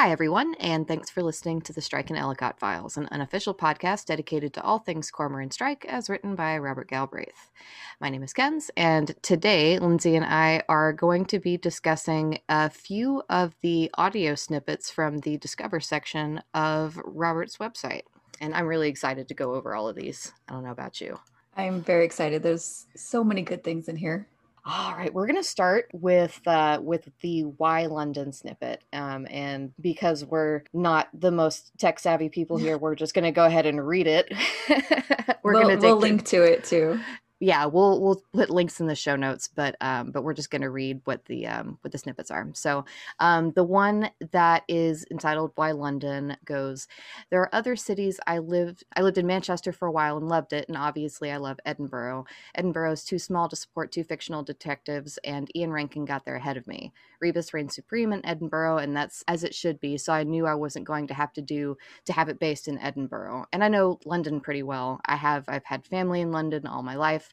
Hi, everyone, and thanks for listening to the Strike and Ellacott Files, an unofficial podcast dedicated to all things Cormoran Strike, as written by Robert Galbraith. My name is Kenz, and today Lindsay and I are going to be discussing a few of the audio snippets from the Discover section of Robert's website. And I'm really excited to go over all of these. I don't know about you. I'm very excited. There's so many good things in here. All right, we're gonna start with uh, with the why London snippet, um, and because we're not the most tech savvy people here, we're just gonna go ahead and read it. we're we'll, gonna we'll link to it too yeah, we'll we'll put links in the show notes, but um, but we're just going to read what the um, what the snippets are. So um, the one that is entitled "Why London" goes. There are other cities I lived. I lived in Manchester for a while and loved it, and obviously I love Edinburgh. Edinburgh is too small to support two fictional detectives, and Ian Rankin got there ahead of me. Rebus reigned supreme in Edinburgh, and that's as it should be. So I knew I wasn't going to have to do to have it based in Edinburgh. And I know London pretty well. I have I've had family in London all my life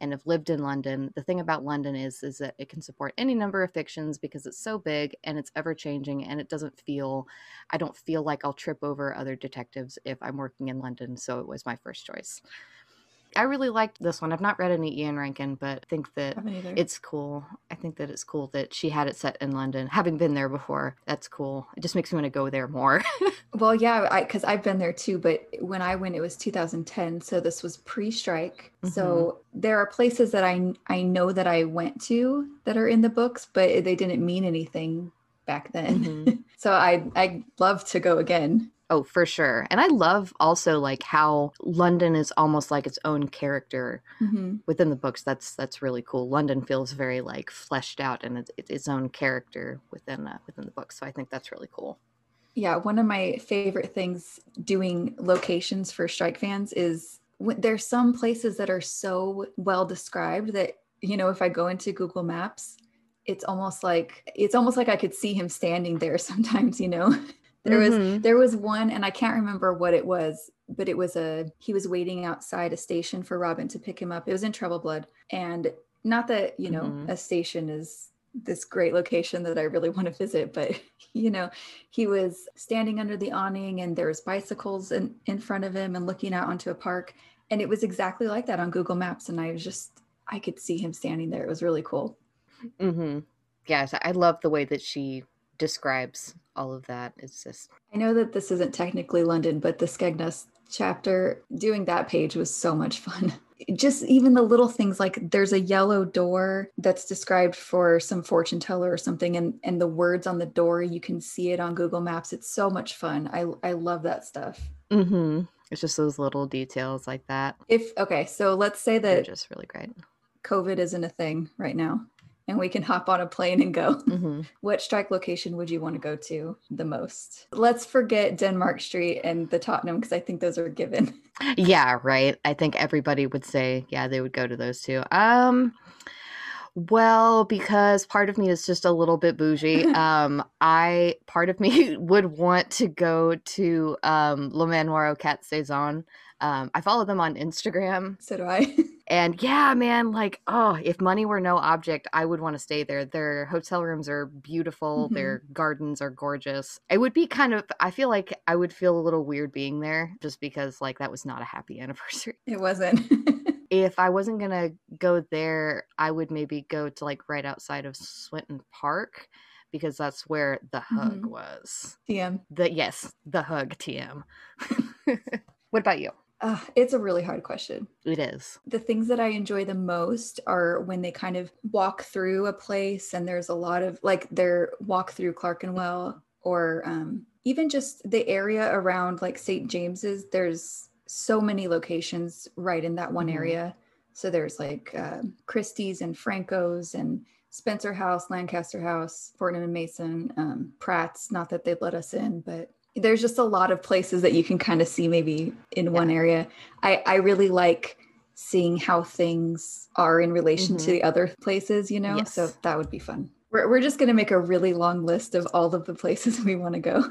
and have lived in London. The thing about London is is that it can support any number of fictions because it's so big and it's ever changing and it doesn't feel I don't feel like I'll trip over other detectives if I'm working in London, so it was my first choice. I really liked this one. I've not read any Ian Rankin, but I think that it's cool. I think that it's cool that she had it set in London. Having been there before, that's cool. It just makes me want to go there more. well, yeah, because I've been there too. But when I went, it was 2010, so this was pre-strike. Mm-hmm. So there are places that I I know that I went to that are in the books, but they didn't mean anything back then. Mm-hmm. so I I love to go again. Oh, for sure. And I love also like how London is almost like its own character mm-hmm. within the books. That's that's really cool. London feels very like fleshed out and it's, its own character within uh, within the book. So I think that's really cool. Yeah, one of my favorite things doing locations for strike fans is when there's some places that are so well described that you know if I go into Google Maps, it's almost like it's almost like I could see him standing there sometimes, you know. There mm-hmm. was there was one and I can't remember what it was, but it was a he was waiting outside a station for Robin to pick him up. It was in Troubled Blood. And not that, you know, mm-hmm. a station is this great location that I really want to visit, but you know, he was standing under the awning and there was bicycles in, in front of him and looking out onto a park. And it was exactly like that on Google Maps. And I was just I could see him standing there. It was really cool. Mm-hmm. Yes, I love the way that she describes all of that. It's just. I know that this isn't technically London, but the Skegness chapter, doing that page was so much fun. Just even the little things like there's a yellow door that's described for some fortune teller or something, and and the words on the door you can see it on Google Maps. It's so much fun. I I love that stuff. Mm-hmm. It's just those little details like that. If okay, so let's say that They're just really great. COVID isn't a thing right now and we can hop on a plane and go. Mm-hmm. what strike location would you want to go to the most? Let's forget Denmark Street and the Tottenham because I think those are given. yeah, right. I think everybody would say, yeah, they would go to those two. Um, well, because part of me is just a little bit bougie. Um, I part of me would want to go to um, Le Manoir aux Quat'Saisons. Um, I follow them on Instagram. So do I. and yeah, man, like, oh, if money were no object, I would want to stay there. Their hotel rooms are beautiful, mm-hmm. their gardens are gorgeous. It would be kind of, I feel like I would feel a little weird being there just because, like, that was not a happy anniversary. It wasn't. if I wasn't going to go there, I would maybe go to like right outside of Swinton Park because that's where the hug mm-hmm. was. TM. The yes, the hug TM. what about you? Uh, it's a really hard question. It is. The things that I enjoy the most are when they kind of walk through a place and there's a lot of like their walk through Clerkenwell or um, even just the area around like St. James's. There's so many locations right in that one mm-hmm. area. So there's like uh, Christie's and Franco's and Spencer House, Lancaster House, Fortnum and Mason, um, Pratt's. Not that they'd let us in, but there's just a lot of places that you can kind of see maybe in yeah. one area. I I really like seeing how things are in relation mm-hmm. to the other places, you know. Yes. So that would be fun. We're we're just going to make a really long list of all of the places we want to go.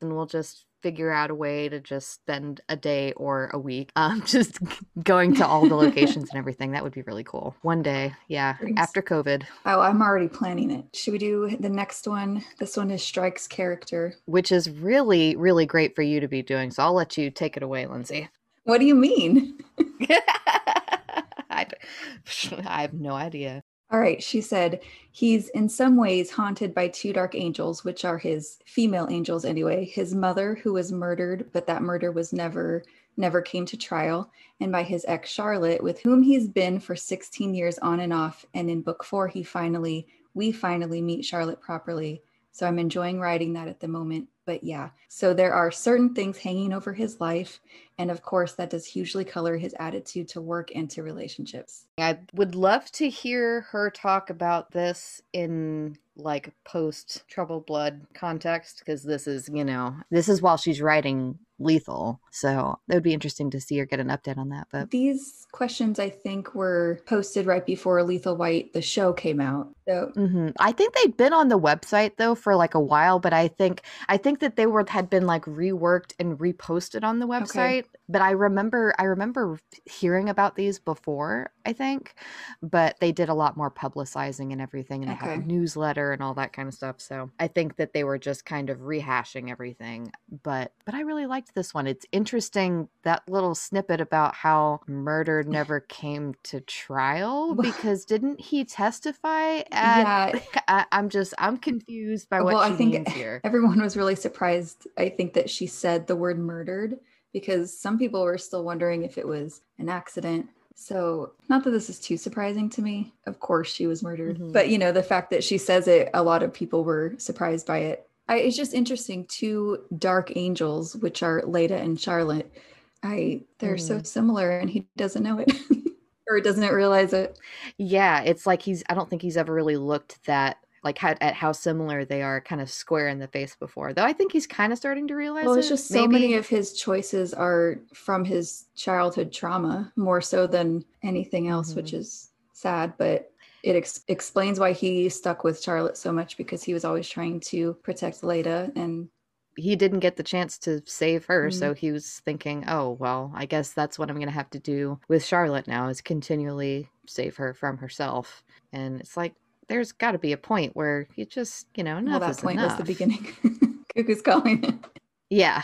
and we'll just figure out a way to just spend a day or a week um just going to all the locations and everything that would be really cool one day yeah Dreams. after covid Oh, I'm already planning it. Should we do the next one? This one is Strike's character. which is really really great for you to be doing so i'll let you take it away lindsay What do you mean? I, I have no idea All right, she said, he's in some ways haunted by two dark angels, which are his female angels anyway. His mother, who was murdered, but that murder was never never came to trial, and by his ex Charlotte, with whom he's been for 16 years on and off. And in book four, he finally, we finally meet Charlotte properly. So I'm enjoying writing that at the moment. But yeah, so there are certain things hanging over his life. And of course, that does hugely color his attitude to work and to relationships. I would love to hear her talk about this in like post troubled blood context because this is, you know, this is while she's writing lethal. So it would be interesting to see or get an update on that. But These questions, I think, were posted right before Lethal White, the show, came out. So hmm I think they'd been on the website though for like a while, but I think I think that they were had been like reworked and reposted on the website. But I remember I remember hearing about these before. I think, but they did a lot more publicizing and everything, and they had a newsletter and all that kind of stuff. So I think that they were just kind of rehashing everything. But but I really liked this one. It's interesting that little snippet about how murder never came to trial because didn't he testify at yeah, I, I'm just I'm confused by what Well, I think- here. everyone was really surprised. I think that she said the word murdered because some people were still wondering if it was an accident. So, not that this is too surprising to me. Of course, she was murdered. Mhm. But, you know, the fact that she says it, a lot of people were surprised by it. I, it's just interesting. Two dark angels, which are Leda and Charlotte, I they're so similar and he doesn't know it or doesn't realize it. Yeah, it's like he's I don't think he's ever really looked that like how, at how similar they are kind of square in the face before. Though I think he's kind of starting to realize Well, it's it, just so many of his choices are from his childhood trauma more so than anything else, which Mhm. is sad, but it ex- explains why he stuck with Charlotte so much because he was always trying to protect Leda and he didn't get the chance to save her, Mhm. so he was thinking, "Oh, well, I guess that's what I'm going to have to do with Charlotte now is continually save her from herself." And it's like there's got to be a point where you just, you know, enough well, that point enough. was the beginning. Cuckoo's calling. Yeah,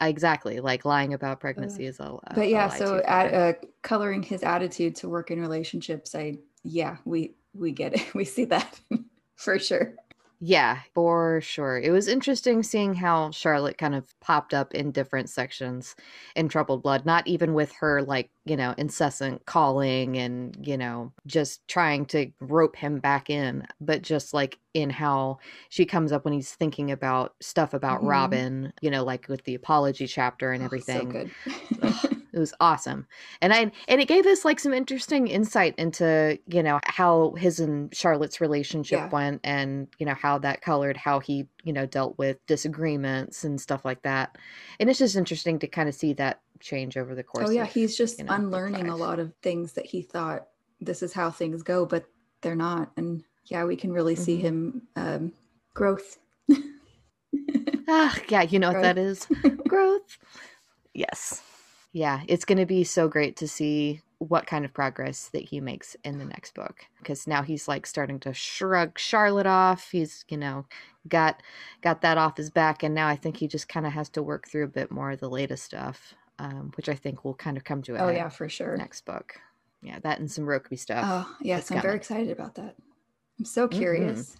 exactly. Like lying about pregnancy is a. a but yeah, so at, uh, coloring his attitude to work in relationships, I yeah, we we get it. We see that for sure. Yeah, for sure. It was interesting seeing how Charlotte kind of popped up in different sections in Troubled Blood, not even with her, like, you know, incessant calling and, you know, just trying to rope him back in, but just like in how she comes up when he's thinking about stuff about Mhm. Robin, you know, like with the apology chapter and Oh, everything. so good. Ugh, it was awesome and i and it gave us like some interesting insight into you know how his and charlotte's relationship Yeah. went and you know how that colored how he you know dealt with disagreements and stuff like that and it's just interesting to kind of see that change over the course Oh yeah, of, he's just you know, unlearning a lot of things that he thought this is how things go, but they're not. And yeah, we can really see Mhm. him um, growth. ah yeah you know what that is growth yes yeah it's going to be so great to see what kind of progress that he makes in the next book because now he's like starting to shrug charlotte off he's you know got got that off his back and now i think he just kind of has to work through a bit more of the latest stuff um, which i think will kind of come to a oh yeah, for sure. next book yeah that and some rokeby stuff Oh yes, I'm very excited about that. I'm so Mm-hmm. curious.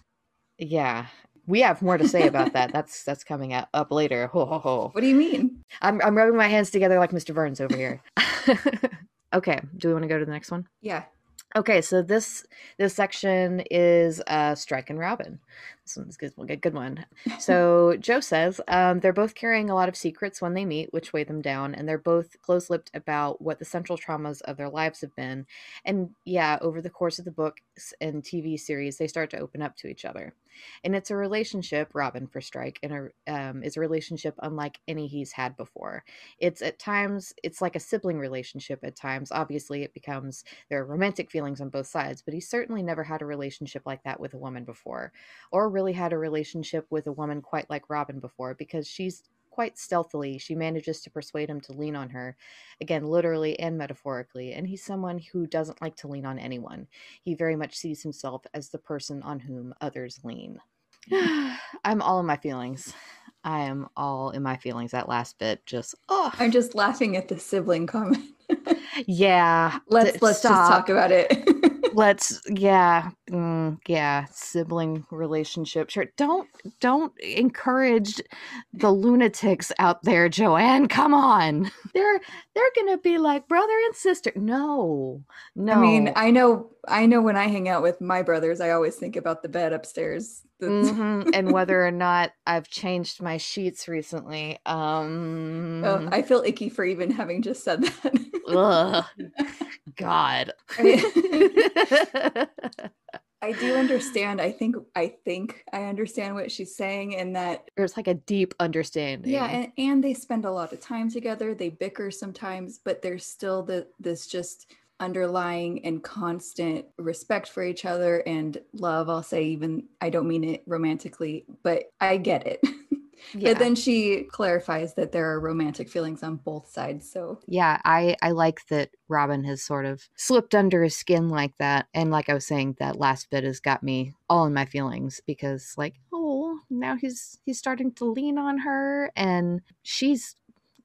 yeah we have more to say about that that's that's coming out up later ho ho ho What do you mean? I'm I'm rubbing my hands together like Mr. Burns over here. okay, do we want to go to the next one? Yeah. Okay, so this this section is uh Strike and Robin. This one's good, a good one. So Jo says um, they're both carrying a lot of secrets when they meet, which weigh them down, and they're both close-lipped about what the central traumas of their lives have been. And yeah, over the course of the books and TV series, they start to open up to each other. And it's a relationship, Robin for Strike, and a, um, is a relationship unlike any he's had before. It's at times it's like a sibling relationship. At times, obviously, it becomes their romantic feelings on both sides, but he certainly never had a relationship like that with a woman before, or really had a relationship with a woman quite like Robin before, because she's quite stealthily, she manages to persuade him to lean on her, again, literally and metaphorically. And he's someone who doesn't like to lean on anyone. He very much sees himself as the person on whom others lean. Mm-hmm. I'm all in my feelings. I am all in my feelings. That last bit just oh I'm just laughing at the sibling comment. Yeah. Let's let's stop. just talk about it. let's yeah mm, yeah sibling relationship sure don't don't encourage the lunatics out there joanne come on they're they're gonna be like brother and sister no no i mean i know i know when i hang out with my brothers i always think about the bed upstairs mm-hmm. and whether or not i've changed my sheets recently um oh, i feel icky for even having just said that Ugh. God. I do understand. I think I think I understand what she's saying and that there's like a deep understanding. Yeah, and, and they spend a lot of time together. They bicker sometimes, but there's still the this just underlying and constant respect for each other and love. I'll say even I don't mean it romantically, but I get it. Yeah. But then she clarifies that there are romantic feelings on both sides. So yeah, I I like that Robin has sort of slipped under his skin like that. And like I was saying, that last bit has got me all in my feelings because like, oh, now he's he's starting to lean on her and she's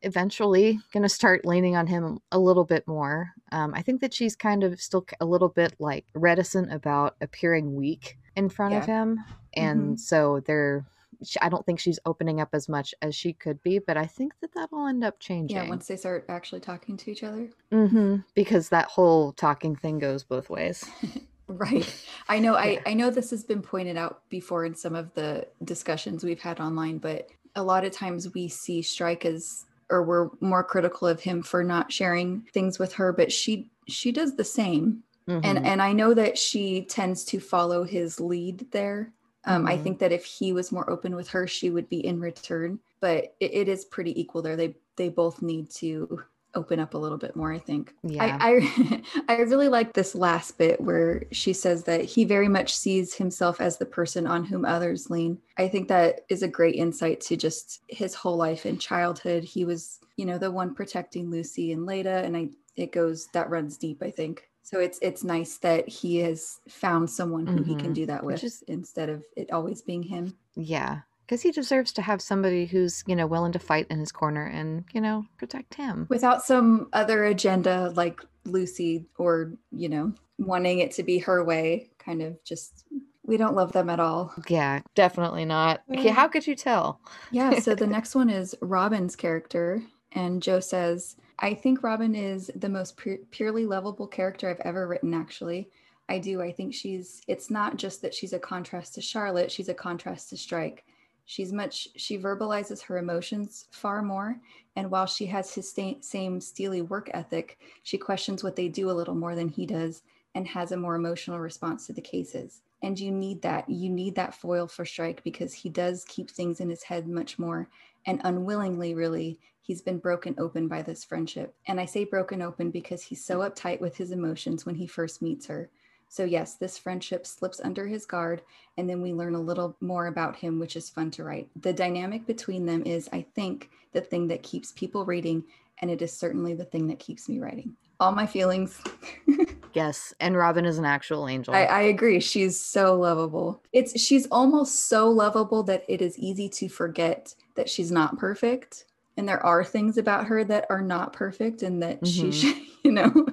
eventually going to start leaning on him a little bit more. Um, I think that she's kind of still a little bit like reticent about appearing weak in front yeah. of him. And mm-hmm. so they're she, I don't think she's opening up as much as she could be, but I think that that'll end up changing. Yeah, once they start actually talking to each other. Mm-hmm. Because that whole talking thing goes both ways. right. I know. Yeah. I I know this has been pointed out before in some of the discussions we've had online, but a lot of times we see Strike as or we're more critical of him for not sharing things with her, but she she does the same. Mm-hmm. And and I know that she tends to follow his lead there um, mm-hmm. I think that if he was more open with her, she would be in return. But it, it is pretty equal there. They they both need to open up a little bit more. I think. Yeah. I I, I really like this last bit where she says that he very much sees himself as the person on whom others lean. I think that is a great insight to just his whole life in childhood. He was, you know, the one protecting Lucy and Leda, and I it goes that runs deep. I think so it's it's nice that he has found someone who mm-hmm. he can mm-hmm. do that with is, instead of it always being him. Yeah because he deserves to have somebody who's you know willing to fight in his corner and you know protect him. Without some other agenda like lucy or you know wanting it to be her way kind of just we don't love them at all. Yeah definitely not. Yeah, how could you tell? Yeah so the next one is robin's character and Jo says I think Robin is the most purely lovable character I've ever written, actually. I do. I think she's, it's not just that she's a contrast to Charlotte, she's a contrast to Strike. She's much, she verbalizes her emotions far more. And while she has his same steely work ethic, she questions what they do a little more than he does and has a more emotional response to the cases. And you need that. You need that foil for Strike because he does keep things in his head much more and unwillingly, really, he's been broken open by this friendship. And I say broken open because he's so uptight with his emotions when he first meets her. So, yes, this friendship slips under his guard, and then we learn a little more about him, which is fun to write. The dynamic between them is, I think, the thing that keeps people reading, and it is certainly the thing that keeps me writing. All my feelings. yes, and Robin is an actual angel. I, I agree. She's so lovable. It's she's almost so lovable that it is easy to forget that she's not perfect and there are things about her that are not perfect and that mm-hmm. she should, you know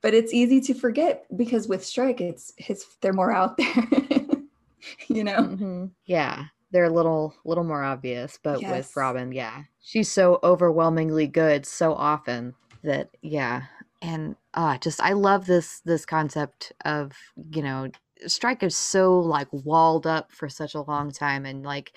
but it's easy to forget because with strike it's his they're more out there you know mm-hmm. yeah they're a little little more obvious but yes. with robin yeah she's so overwhelmingly good so often that yeah and uh just i love this this concept of you know strike is so like walled up for such a long time and like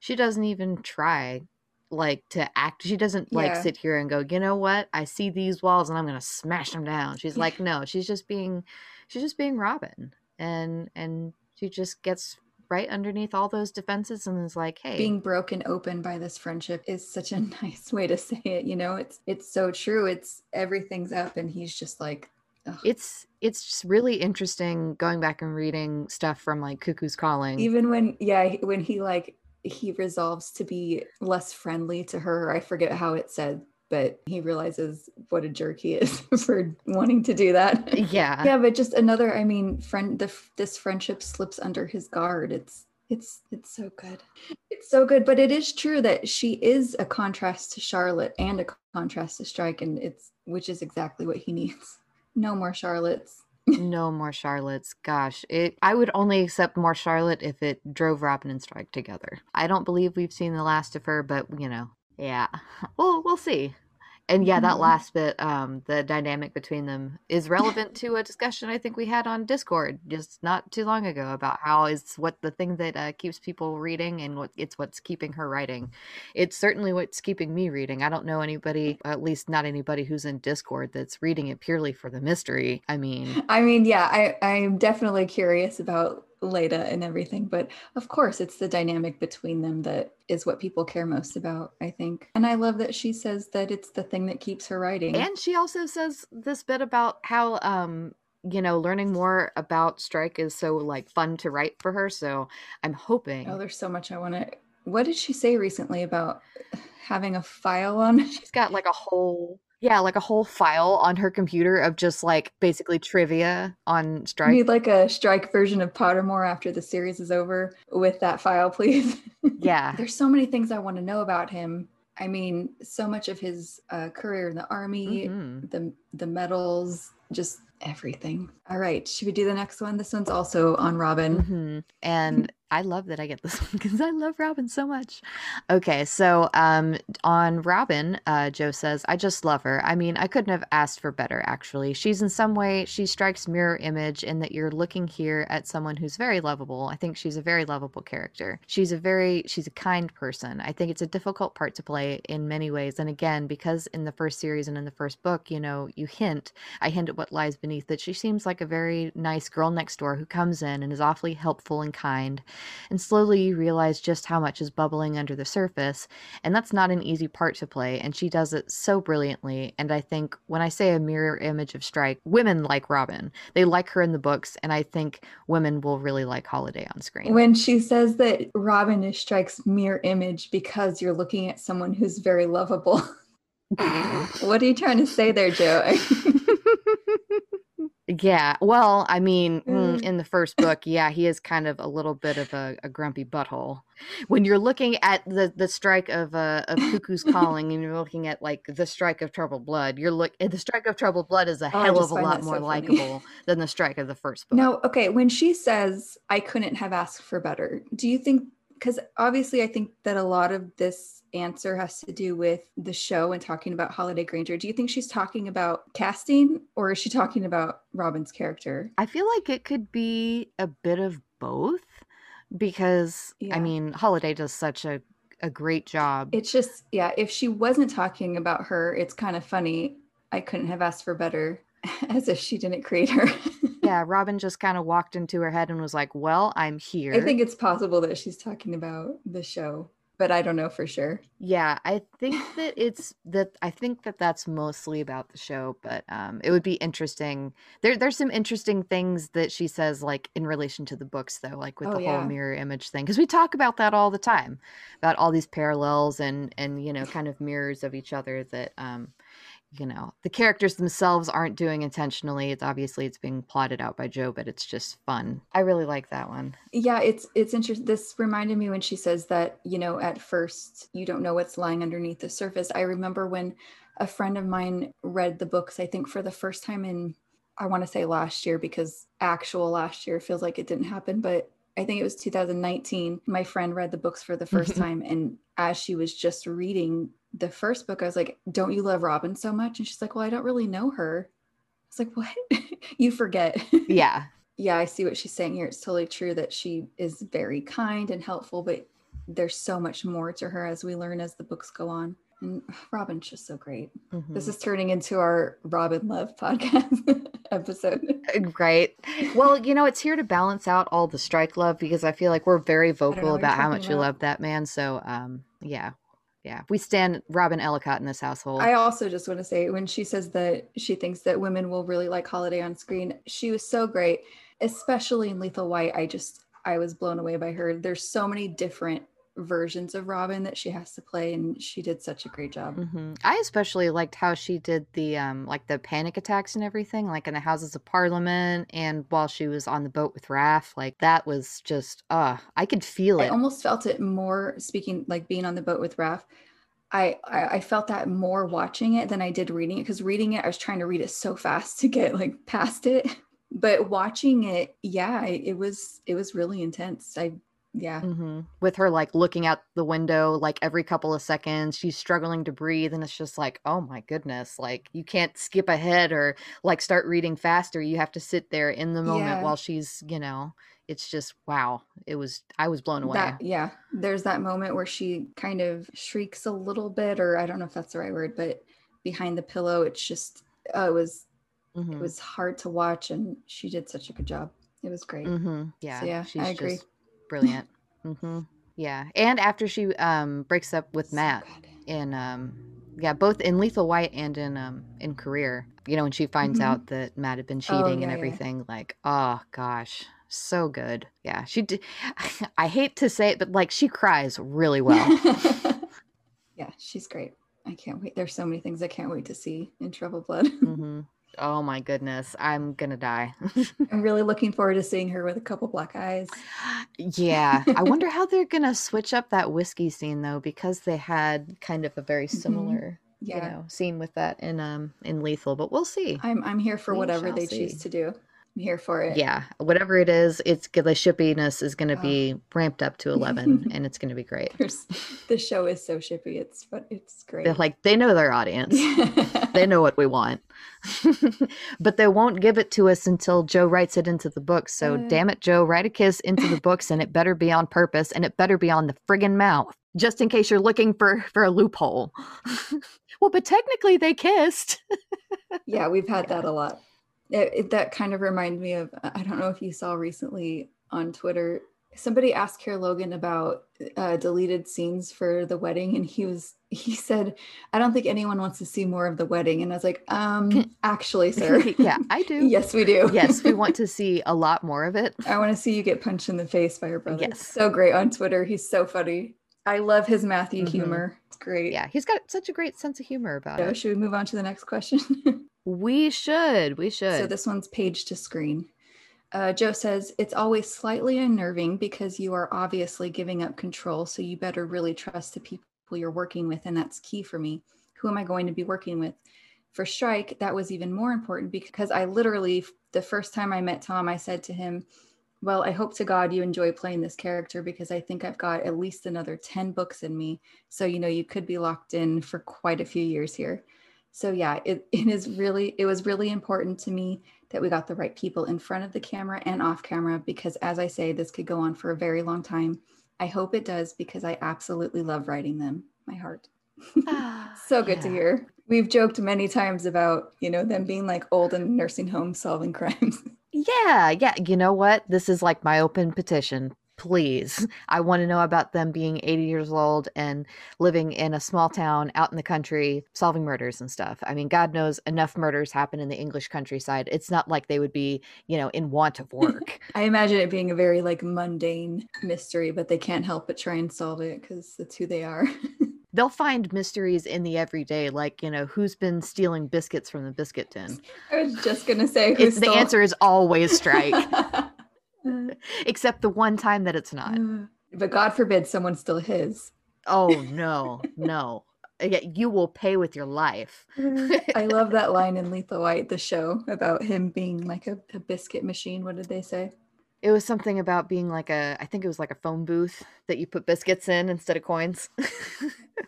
she doesn't even try like to act she doesn't like yeah. sit here and go you know what? I see these walls and i'm gonna smash them down. She's like no she's just being she's just being robin. And and she just gets right underneath all those defenses and is like hey. Being broken open by this friendship is such a nice way to say it you know? It's it's so true. It's everything's up and he's just like ugh. it's it's just really interesting going back and reading stuff from like cuckoo's calling. Even when yeah when he like he resolves to be less friendly to her. I forget how it said, but he realizes what a jerk he is for wanting to do that. Yeah. yeah, but just another, I mean, friend the this friendship slips under his guard. It's it's it's so good. It's so good, but it is true that she is a contrast to Charlotte and a contrast to Strike and it's which is exactly what he needs. No more Charlottes no more Charlottes. Gosh, it I would only accept more Charlotte if it drove Robin and Strike together. I don't believe we've seen the last of her, but you know, yeah. Well, we'll see and yeah, that mm-hmm. last bit, um, the dynamic between them is relevant to a discussion I think we had on Discord just not too long ago about how is what the thing that uh, keeps people reading and what it's what's keeping her writing. It's certainly what's keeping me reading. I don't know anybody, at least not anybody who's in Discord that's reading it purely for the mystery. I mean, I mean, yeah, I I'm definitely curious about Leda and everything. But of course, it's the dynamic between them that is what people care most about, I think. And I love that she says that it's the thing that keeps her writing. And she also says this bit about how, um, you know, learning more about Strike is so like fun to write for her. So I'm hoping. Oh, there's so much I want to. What did she say recently about having a file on? She's got like a whole yeah, like a whole file on her computer of just like basically trivia on Strike. need like a Strike version of Pottermore after the series is over with that file, please. Yeah. There's so many things I want to know about him. I mean, so much of his uh, career in the army, mm-hmm. the the medals, just everything. All right, should we do the next one? This one's also on Robin. Mm-hmm. And I love that I get this one because I love Robin so much. Okay, so um, on Robin, uh, Jo says, I just love her. I mean, I couldn't have asked for better, actually. She's in some way, she strikes mirror image in that you're looking here at someone who's very lovable. I think she's a very lovable character. She's a very, she's a kind person. I think it's a difficult part to play in many ways. And again, because in the first series and in the first book, you know, you hint, I hint at what lies beneath that she seems like a very nice girl next door who comes in and is awfully helpful and kind and slowly you realize just how much is bubbling under the surface, and that's not an easy part to play, and she does it so brilliantly. And I think when I say a mirror image of Strike, women like Robin. They like her in the books, and I think women will really like Holliday on screen. When she says that Robin is Strike's mirror image because you're looking at someone who's very lovable. what are you trying to say there, Jo? Yeah. Well, I mean, mm. in the first book, yeah, he is kind of a little bit of a, a grumpy butthole. When you're looking at the the strike of uh, of Cuckoo's Calling, and you're looking at like the strike of Troubled Blood, you're look the strike of Troubled Blood is a oh, hell of a lot more so likable than the strike of the first book. No, okay. When she says, "I couldn't have asked for better," do you think? Because obviously, I think that a lot of this answer has to do with the show and talking about Holliday Grainger. Do you think she's talking about casting or is she talking about Robin's character? I feel like it could be a bit of both because yeah. I mean, Holliday does such a a great job. It's just yeah, if she wasn't talking about her, it's kind of funny. I couldn't have asked for better as if she didn't create her. yeah, Robin just kind of walked into her head and was like, "Well, I'm here." I think it's possible that she's talking about the show but I don't know for sure. Yeah, I think that it's that I think that that's mostly about the show, but um it would be interesting. There there's some interesting things that she says like in relation to the books though, like with oh, the yeah. whole mirror image thing because we talk about that all the time about all these parallels and and you know kind of mirrors of each other that um you know the characters themselves aren't doing intentionally it's obviously it's being plotted out by jo but it's just fun i really like that one yeah it's it's interesting this reminded me when she says that you know at first you don't know what's lying underneath the surface i remember when a friend of mine read the books i think for the first time in i want to say last year because actual last year feels like it didn't happen but I think it was 2019. My friend read the books for the 1st time. And as she was just reading the first book, I was like, Don't you love Robin so much? And she's like, Well, I don't really know her. I was like, What? you forget. Yeah. yeah, I see what she's saying here. It's totally true that she is very kind and helpful, but there's so much more to her as we learn as the books go on. And Robin's just so great. Mm-hmm. This is turning into our Robin Love podcast episode. Right. Well, you know, it's here to balance out all the strike love because I feel like we're very vocal about how much about. we love that man. So, um, yeah, yeah, we stand Robin Ellacott in this household. I also just want to say when she says that she thinks that women will really like Holliday on screen, she was so great, especially in Lethal White. I just I was blown away by her. There's so many different versions of Robin that she has to play, and she did such a great job. hmm I especially liked how she did the um like the panic attacks and everything, like in the Houses of Parliament and while she was on the boat with Raff. Like that was just uh I could feel it. I almost felt it more speaking like being on the boat with Raff. I, I I felt that more watching it than I did reading it because reading it I was trying to read it so fast to get like past it, but watching it, yeah, it, it was it was really intense. I yeah, hmm With her like looking out the window like every couple of seconds, she's struggling to breathe, and it's just like, oh my goodness, like you can't skip ahead or like start reading faster. You have to sit there in the moment yeah, while she's, you know, it's just wow. It was I was blown away. that yeah. There's that moment where she kind of shrieks a little bit, or I don't know if that's the right word, but behind the pillow, it's just uh, it was it hmm was hard to watch, and she did such a good job. It was great. hmm So Yeah, yeah, I agree. just brilliant. hmm Yeah, and after she um breaks up with So Matt good. in um yeah both in Lethal White and in um in Career, you know, when she finds hmm out that Matt had been Oh cheating and yeah, yeah. everything, like oh gosh, so good. Yeah, she did. I hate to say it, but like she cries really well. yeah, she's great. I can't wait. There's so many things I can't wait to see in Troubled Blood. hmm Oh my goodness, I'm gonna die. I'm really looking forward to seeing her with a couple black eyes. Yeah, I wonder how they're gonna switch up that whiskey scene though, because they had kind of a very hmm similar, you know, scene with that in um in Lethal. But we'll see. I'm I'm here for We whatever they choose to do. I'm here for it. Yeah, whatever it is, it's the shippiness is gonna Oh. be ramped up to eleven, and it's gonna be great. There's the show is so shippy. It's but it's They're great. like they know their audience. They know what we want. but they won't give it to us until Jo writes it into the book. So Uh, damn it, Jo, write a kiss into the books and it better be on purpose and it better be on the friggin' mouth. Just in case you're looking for for a loophole. well, but technically they kissed. yeah, we've had that a lot. It, it- that kind of reminded me of I don't know if you saw recently on Twitter. Somebody asked Kerr Logan about uh, deleted scenes for the wedding, and he was he said, "I don't think anyone wants to see more of the wedding." And I was like, "Um, actually, sir, yeah, I do. yes, we do. Yes, we want to see a lot more of it. I want to see you get punched in the face by your brother. Yes. So great on Twitter. He's so funny. I love his Matthew Mhm. humor. It's great. Yeah, he's got such a great sense of humor about So it. should we move on to the next question? We should. We should. so this one's page to screen. Uh, Jo says, It's always slightly unnerving because you are obviously giving up control. So you better really trust the people you're working with. And that's key for me. Who am I going to be working with? For Strike, that was even more important because I literally, the first time I met Tom, I said to him, Well, I hope to God you enjoy playing this character because I think I've got at least another 10 books in me. So, you know, you could be locked in for quite a few years here. So, yeah, it, it is really, it was really important to me that we got the right people in front of the camera and off camera because, as I say, this could go on for a very long time. I hope it does because I absolutely love writing them. My heart. Ah, so good to hear. We've joked many times about, you know, them being like old in nursing homes solving crimes. Yeah, yeah. You know what? This is like my open petition. Please. I want to know about them being 80 years old and living in a small town out in the country, solving murders and stuff. I mean, God knows enough murders happen in the English countryside. It's not like they would be, you know, in want of work. I imagine it being a very like mundane mystery, but they can't help but try and solve it because that's who they are. They'll find mysteries in the everyday, like, you know, who's been stealing biscuits from the biscuit tin. I was just gonna say the answer is always strike, except the one time that it's not. Mm. but God forbid someone stole his. Oh, no, no. Yeah, You will pay with your life. Mm. I love that line in Lethal White, the show, about him being like a, a biscuit machine. What did they say? It was something about being like a, I think it was like a phone booth that you put biscuits in instead of coins.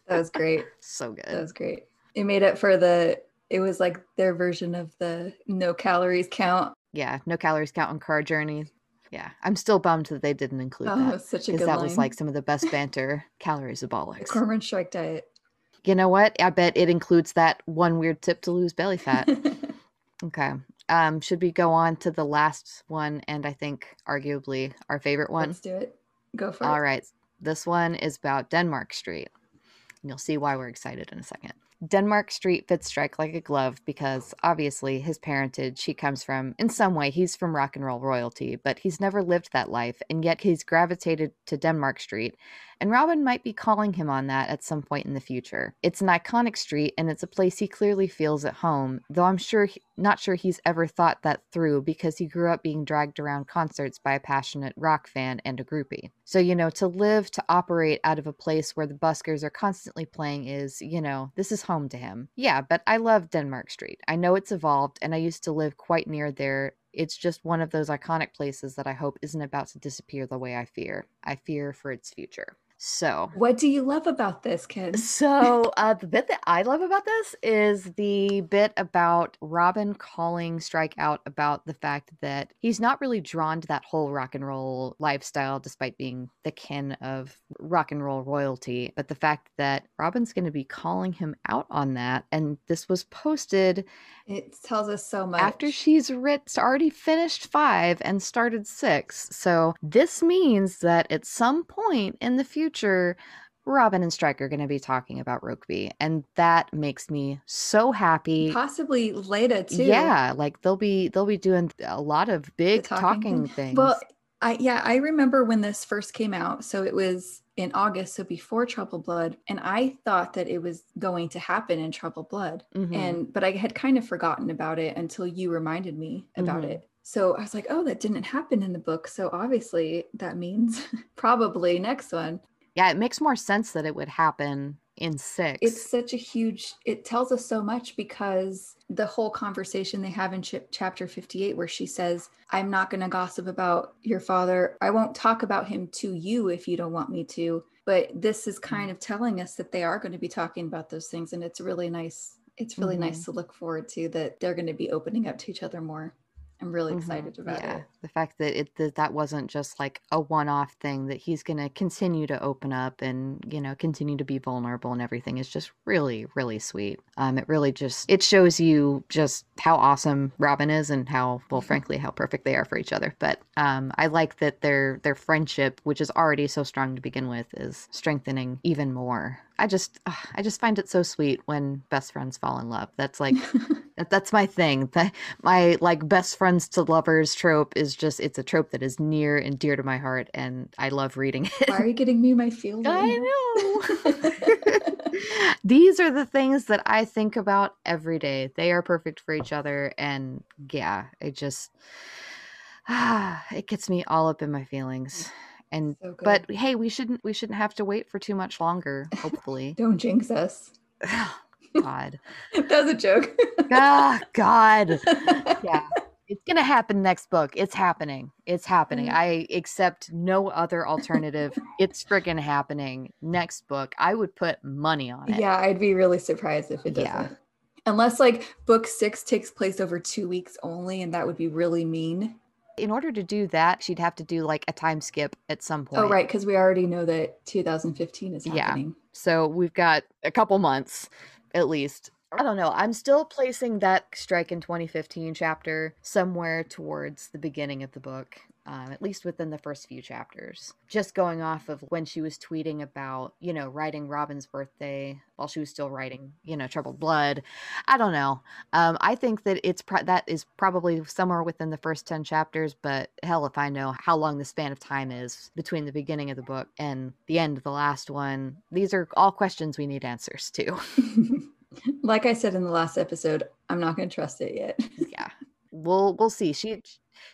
That was great. so good. That was great. It made up for the. It was like their version of the no calories count. Yeah, no calories count on car journey. Yeah, I'm still bummed that they didn't include Oh, that such a because good that line. was like some of the best banter. Calories of the bollocks. Cormoran Strike diet. You know what? I bet it includes that one weird tip to lose belly fat. okay. Um, should we go on to the last one and I think arguably our favorite one? Let's do it. Go for All it. All right. This one is about Denmark Street. You'll see why we're excited in a second. Denmark Street fits Strike like a glove because obviously his parentage, he comes from, in some way, he's from rock and roll royalty, but he's never lived that life, and yet he's gravitated to Denmark Street and Robin might be calling him on that at some point in the future. It's an iconic street and it's a place he clearly feels at home, though I'm sure he, not sure he's ever thought that through because he grew up being dragged around concerts by a passionate rock fan and a groupie. So, you know, to live, to operate out of a place where the buskers are constantly playing is, you know, this is home to him. Yeah, but I love Denmark Street. I know it's evolved and I used to live quite near there it's just one of those iconic places that I hope isn't about to disappear the way I fear. I fear for its future. So, what do you love about this, kid? So, uh, the bit that I love about this is the bit about Robin calling Strike out about the fact that he's not really drawn to that whole rock and roll lifestyle, despite being the kin of rock and roll royalty. But the fact that Robin's going to be calling him out on that, and this was posted. It tells us so much. After she's writ- already finished five and started six. So, this means that at some point in the future, future, Robin and Strike are going to be talking about Rokeby, and that makes me so happy. Possibly later too. Yeah, like they'll be they'll be doing a lot of big talking, talking things. Well, I yeah, I remember when this first came out. So it was in August, so before Troubled Blood, and I thought that it was going to happen in Troubled Blood, mm-hmm. and but I had kind of forgotten about it until you reminded me about mm-hmm. it. So I was like, oh, that didn't happen in the book. So obviously that means probably next one yeah, it makes more sense that it would happen in six. It's such a huge, it tells us so much because the whole conversation they have in ch- chapter 58, where she says, I'm not going to gossip about your father. I won't talk about him to you if you don't want me to. But this is mm-hmm. kind of telling us that they are going to be talking about those things. And it's really nice. It's really mm-hmm. nice to look forward to that they're going to be opening up to each other more. I'm really mm-hmm. excited about yeah. it. The fact that it that, that wasn't just like a one-off thing that he's going to continue to open up and, you know, continue to be vulnerable and everything is just really really sweet. Um it really just it shows you just how awesome Robin is and how well frankly how perfect they are for each other. But um I like that their their friendship, which is already so strong to begin with, is strengthening even more. I just I just find it so sweet when best friends fall in love. That's like that's my thing. That my like best friends to lovers trope is just it's a trope that is near and dear to my heart, and I love reading it. Why are you getting me my feelings? I know. These are the things that I think about every day. They are perfect for each other, and yeah, it just ah, it gets me all up in my feelings and so but hey we shouldn't we shouldn't have to wait for too much longer hopefully don't jinx us God. that was a joke. ah, God. Yeah. It's gonna happen next book. It's happening. It's happening. Mm. I accept no other alternative. it's freaking happening. Next book. I would put money on it. Yeah, I'd be really surprised if it doesn't. Yeah. Unless like book six takes place over two weeks only, and that would be really mean. In order to do that, she'd have to do like a time skip at some oh, point. Oh, right, because we already know that 2015 is happening. Yeah. So we've got a couple months at least. I don't know. I'm still placing that strike in 2015 chapter somewhere towards the beginning of the book, um, at least within the first few chapters. Just going off of when she was tweeting about, you know, writing Robin's birthday while she was still writing, you know, Troubled Blood. I don't know. Um, I think that it's pro- that is probably somewhere within the first 10 chapters, but hell if I know how long the span of time is between the beginning of the book and the end of the last one. These are all questions we need answers to. like I said in the last episode, I'm not going to trust it yet. yeah. We'll we'll see. She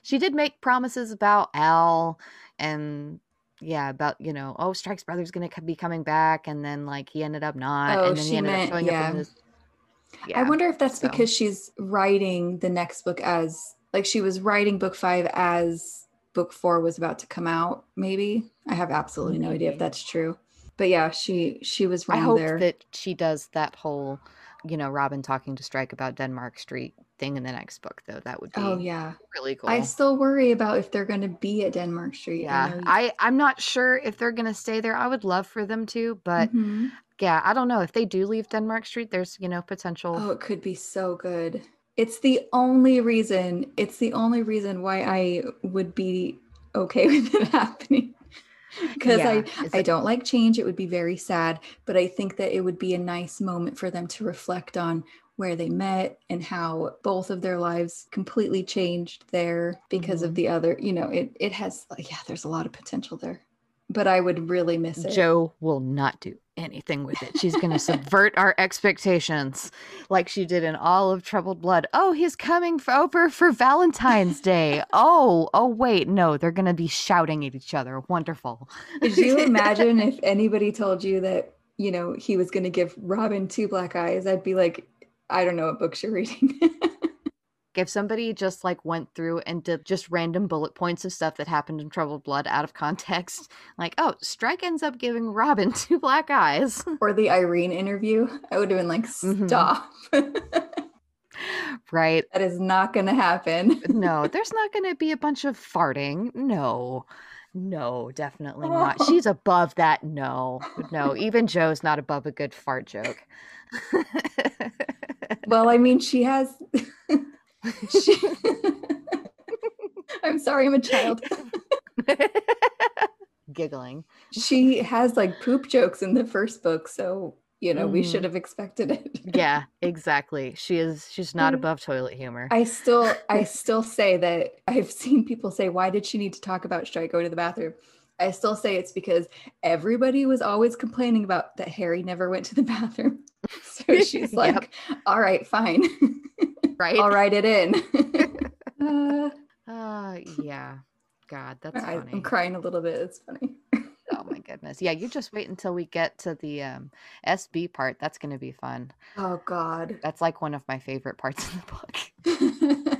she did make promises about Al and yeah, about you know, oh, Strike's brother's gonna be coming back, and then like he ended up not, oh, and then he ended meant, up showing yeah. up in this. Yeah, I wonder if that's so. because she's writing the next book as like she was writing book five as book four was about to come out. Maybe I have absolutely maybe. no idea if that's true, but yeah, she she was wrong I hope there. that she does that whole, you know, Robin talking to Strike about Denmark Street thing in the next book though that would oh, be oh yeah. really cool. i still worry about if they're going to be at denmark street yeah i i'm not sure if they're going to stay there i would love for them to but mm-hmm. yeah i don't know if they do leave denmark street there's you know potential oh it could be so good. It's the only reason it's the only reason why i would be okay with it happening because Yeah, I I don't like change. It would be very sad, but I think that it would be a nice moment for them to reflect on where they met and how both of their lives completely changed there because Mm-hmm. of the other. You know, it it has yeah, there's a lot of potential there, but I would really miss it. Jo will not do anything with it. She's going to subvert our expectations like she did in all of Troubled Blood. Oh, he's coming f- over for Valentine's Day. Oh, oh, wait. No, they're going to be shouting at each other. Wonderful. Could you imagine if anybody told you that you know he was going to give Robin two black eyes? I'd be like, I don't know what books you're reading. if somebody just like went through and did just random bullet points of stuff that happened in Troubled Blood out of context, like, oh, Strike ends up giving Robin two black eyes. or the Irene interview, I would have been like, Mhm. stop. right. that is not going to happen. No, there's not going to be a bunch of farting. No. No, definitely not. She's above that. No. No, even Jo's not above a good fart joke. Well, I mean, she has. She... I'm sorry, I'm a child. Giggling. She has like poop jokes in the first book, so you know we Mhm. should have expected it. Yeah, exactly. She is she's not Mm. above toilet humor. I still, I still say that I've seen people say, "Why did she need to talk about should I go to the bathroom?" I still say it's because everybody was always complaining about that Harry never went to the bathroom. So she's Yep. like, "All right, fine, right? I'll write it in." uh, Uh, yeah. God, that's I, funny. I'm crying a little bit. It's funny. Oh my goodness. Yeah, you just wait until we get to the um SB part. That's going to be fun. Oh God. That's like one of my favorite parts of the book.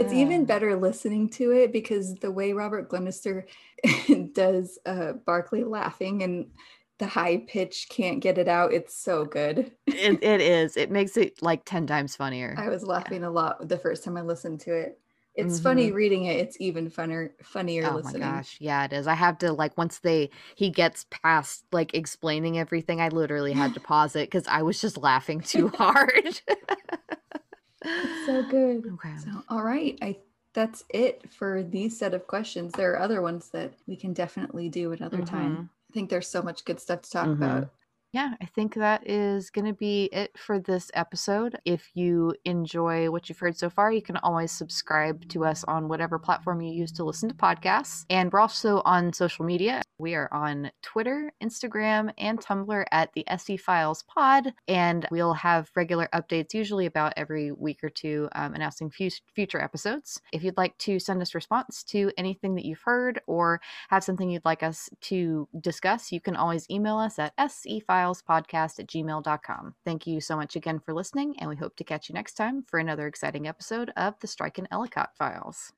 It's even Ah. better listening to it because the way Robert Glenister does uh, Barclay laughing and the high pitch can't get it out. It's so good. It, it is. It makes it like 10 times funnier. I was laughing a lot the first time I listened to it. It's funny reading it. It's even funner, funnier Mm-hmm. Oh listening. my gosh. Yeah, it is. I have to like once they he gets past like explaining everything, I literally had to pause it cuz I was just laughing too hard. It's so good. Okay. So, all right. I that's it for these set of questions. There are other ones that we can definitely do another time. I think there's so much good stuff to talk Mhm. about. Yeah, I think that is going to be it for this episode. If you enjoy what you've heard so far, you can always subscribe to us on whatever platform you use to listen to podcasts. And we're also on social media. We are on Twitter, Instagram, and Tumblr at the SE Files Pod. And we'll have regular updates, usually about every week or two, um, announcing fu- future episodes. If you'd like to send us response to anything that you've heard or have something you'd like us to discuss, you can always email us at sefilespodcast at gmail.com. Thank you so much again for listening, and we hope to catch you next time for another exciting episode of the Strike and Ellacott Files.